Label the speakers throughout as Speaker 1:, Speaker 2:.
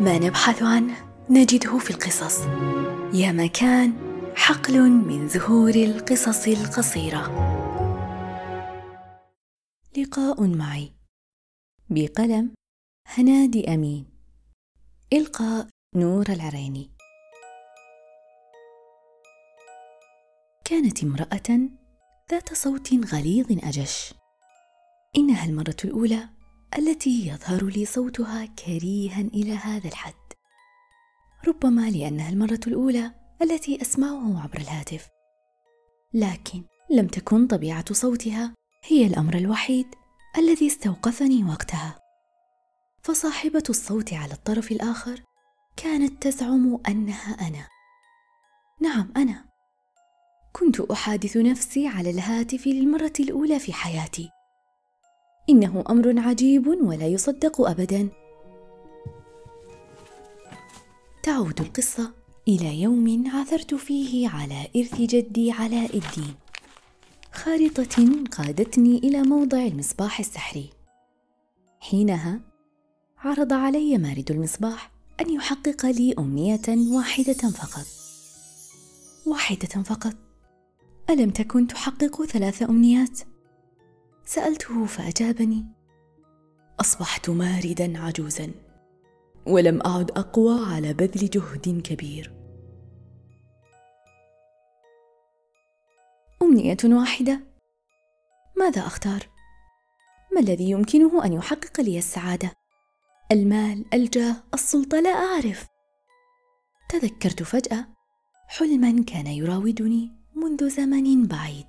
Speaker 1: ما نبحث عنه؟ نجده في القصص. يا مكان حقل من زهور القصص القصيرة. لقاء معي. بقلم هنادي أمين. إلقاء نور العريني. كانت امرأة ذات صوت غليظ أجش. إنها المرة الأولى التي يظهر لي صوتها كريها إلى هذا الحد. ربما لأنها المرة الأولى التي أسمعه عبر الهاتف. لكن لم تكن طبيعة صوتها هي الأمر الوحيد الذي استوقفني وقتها. فصاحبة الصوت على الطرف الآخر كانت تزعم أنها أنا. نعم أنا. كنت أحادث نفسي على الهاتف للمرة الأولى في حياتي. إنه أمر عجيب ولا يصدق ابدا. تعود القصة إلى يوم عثرت فيه على إرث جدي علاء الدين خارطة قادتني إلى موضع المصباح السحري. حينها عرض علي مارد المصباح أن يحقق لي أمنية واحدة فقط. واحدة فقط. ألم تكن تحقق ثلاث أمنيات؟ سألته فأجابني أصبحت ماردا عجوزا ولم أعد أقوى على بذل جهد كبير. أمنية واحدة ماذا أختار؟ ما الذي يمكنه أن يحقق لي السعادة؟ المال الجاه السلطة لا أعرف. تذكرت فجأة حلما كان يراودني منذ زمن بعيد.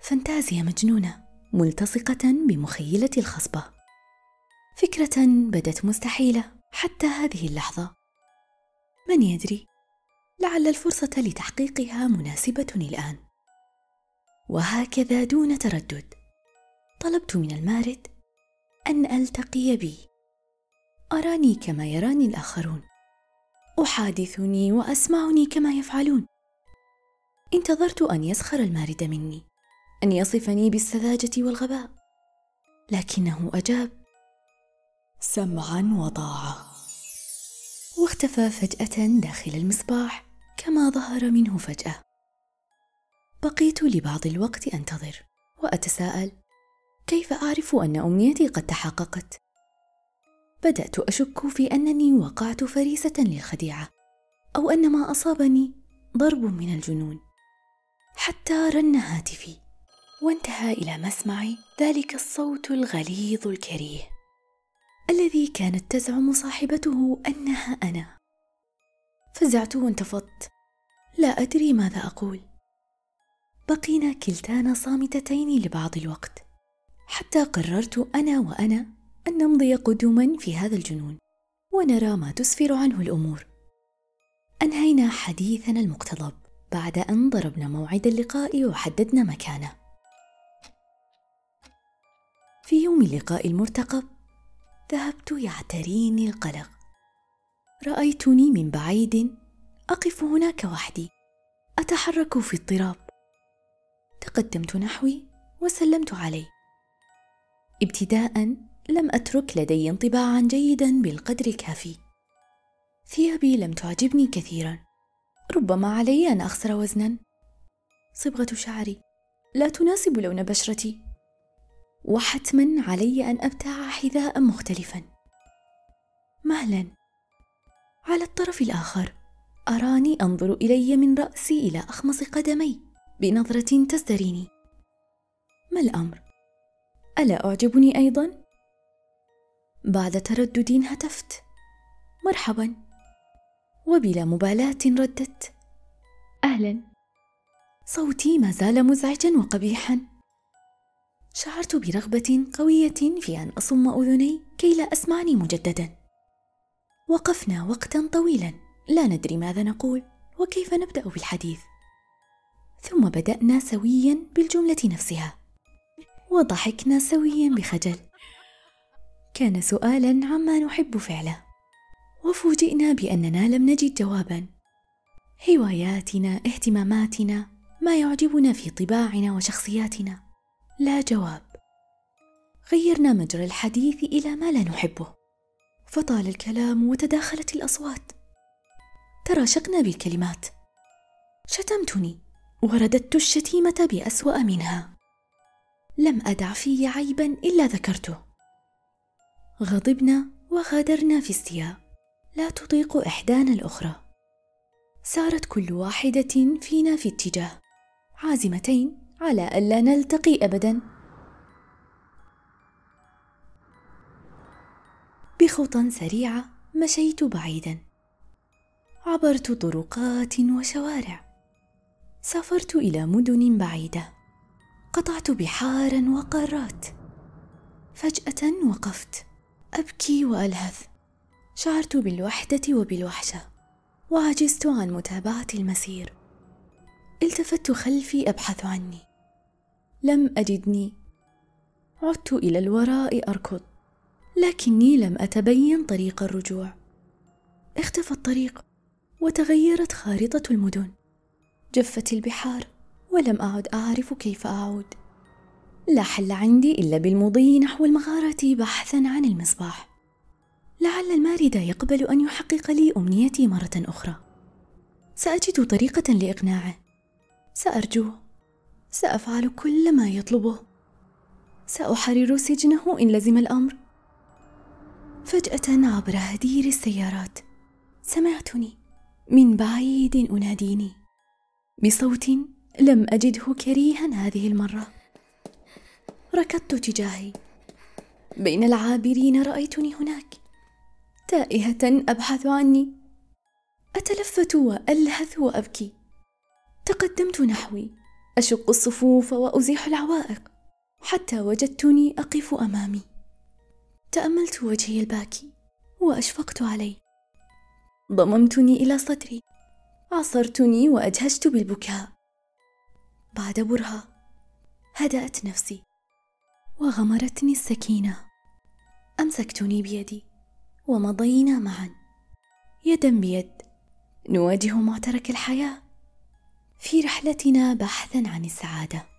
Speaker 1: فانتازيا مجنونة. ملتصقة بمخيلتي الخصبة. فكرة بدت مستحيلة حتى هذه اللحظة. من يدري؟ لعل الفرصة لتحقيقها مناسبة الآن. وهكذا دون تردد. طلبت من المارد أن ألتقي بي. أراني كما يراني الآخرون. أحادثني وأسمعني كما يفعلون. انتظرت أن يسخر المارد مني. أن يصفني بالسذاجة والغباء. لكنه أجاب سمعا وطاعة. واختفى فجأة داخل المصباح كما ظهر منه فجأة. بقيت لبعض الوقت أنتظر وأتساءل كيف أعرف أن أمنيتي قد تحققت؟ بدأت أشك في أنني وقعت فريسة للخديعة أو أن ما أصابني ضرب من الجنون حتى رن هاتفي. وانتهى إلى مسمعي ذلك الصوت الغليظ الكريه الذي كانت تزعم صاحبته أنها أنا. فزعت وانتفضت. لا أدري ماذا أقول. بقينا كلتانا صامتتين لبعض الوقت حتى قررت أنا وأنا أن نمضي قدما في هذا الجنون ونرى ما تسفر عنه الأمور. أنهينا حديثنا المقتضب بعد أن ضربنا موعد اللقاء وحددنا مكانه. يوم اللقاء المرتقب. ذهبت يعتريني القلق. رأيتني من بعيد. أقف هناك وحدي. أتحرك في اضطراب تقدمت نحوي وسلمت عليه. ابتداء لم أترك لدي انطباعا جيدا بالقدر الكافي. ثيابي لم تعجبني كثيرا. ربما علي أن أخسر وزنا. صبغة شعري. لا تناسب لون بشرتي. وحتما علي أن ابتاع حذاء مختلفا. مهلا. على الطرف الآخر أراني أنظر إلي من رأسي إلى أخمص قدمي بنظرة تزدريني. ما الأمر؟ ألا أعجبني أيضا؟ بعد تردد هتفت. مرحبا. وبلا مبالاة ردت أهلا. صوتي ما زال مزعجا وقبيحا. شعرت برغبة قوية في أن أصم أذني كي لا أسمعني مجددا. وقفنا وقتا طويلا لا ندري ماذا نقول وكيف نبدأ بالحديث. ثم بدأنا سويا بالجملة نفسها. وضحكنا سويا بخجل. كان سؤالا عما نحب فعله. وفوجئنا بأننا لم نجد جوابا. هواياتنا اهتماماتنا ما يعجبنا في طباعنا وشخصياتنا. لا جواب. غيرنا مجرى الحديث إلى ما لا نحبه. فطال الكلام وتداخلت الأصوات. تراشقنا بالكلمات. شتمتني. ورددت الشتيمة بأسوأ منها. لم أدع في عيبا إلا ذكرته. غضبنا وغادرنا في استياء لا تطيق إحدانا الأخرى. سارت كل واحدة فينا في اتجاه. عازمتين على ألا نلتقي ابدا. بخطى سريعة مشيت بعيدا. عبرت طرقات وشوارع. سافرت إلى مدن بعيدة. قطعت بحارا وقارات. فجأة وقفت. أبكي وألهث. شعرت بالوحدة وبالوحشة. وعجزت عن متابعة المسير. التفت خلفي أبحث عني. لم أجدني. عدت إلى الوراء أركض لكني لم أتبين طريق الرجوع. اختفى الطريق وتغيرت خارطة المدن. جفت البحار ولم أعد أعرف كيف أعود. لا حل عندي إلا بالمضي نحو المغارة بحثا عن المصباح. لعل المارد يقبل أن يحقق لي أمنيتي مرة أخرى. سأجد طريقة لإقناعه. سأرجوه. سأفعل كل ما يطلبه. سأحرر سجنه إن لزم الأمر. فجأة عبر هدير السيارات. سمعتني. من بعيد أناديني. بصوت لم أجده كريها هذه المرة. ركضت تجاهي. بين العابرين رأيتني هناك. تائهة أبحث عني. أتلفت وألهث وأبكي. تقدمت نحوي. أشق الصفوف وأزيح العوائق حتى وجدتني أقف أمامي. تأملت وجهي الباكي وأشفقت عليه. ضممتني إلى صدري عصرتني وأجهشت بالبكاء. بعد برهة هدأت نفسي وغمرتني السكينة. أمسكتني بيدي ومضينا معا. يدا بيد نواجه معترك الحياة. في رحلتنا بحثا عن السعادة.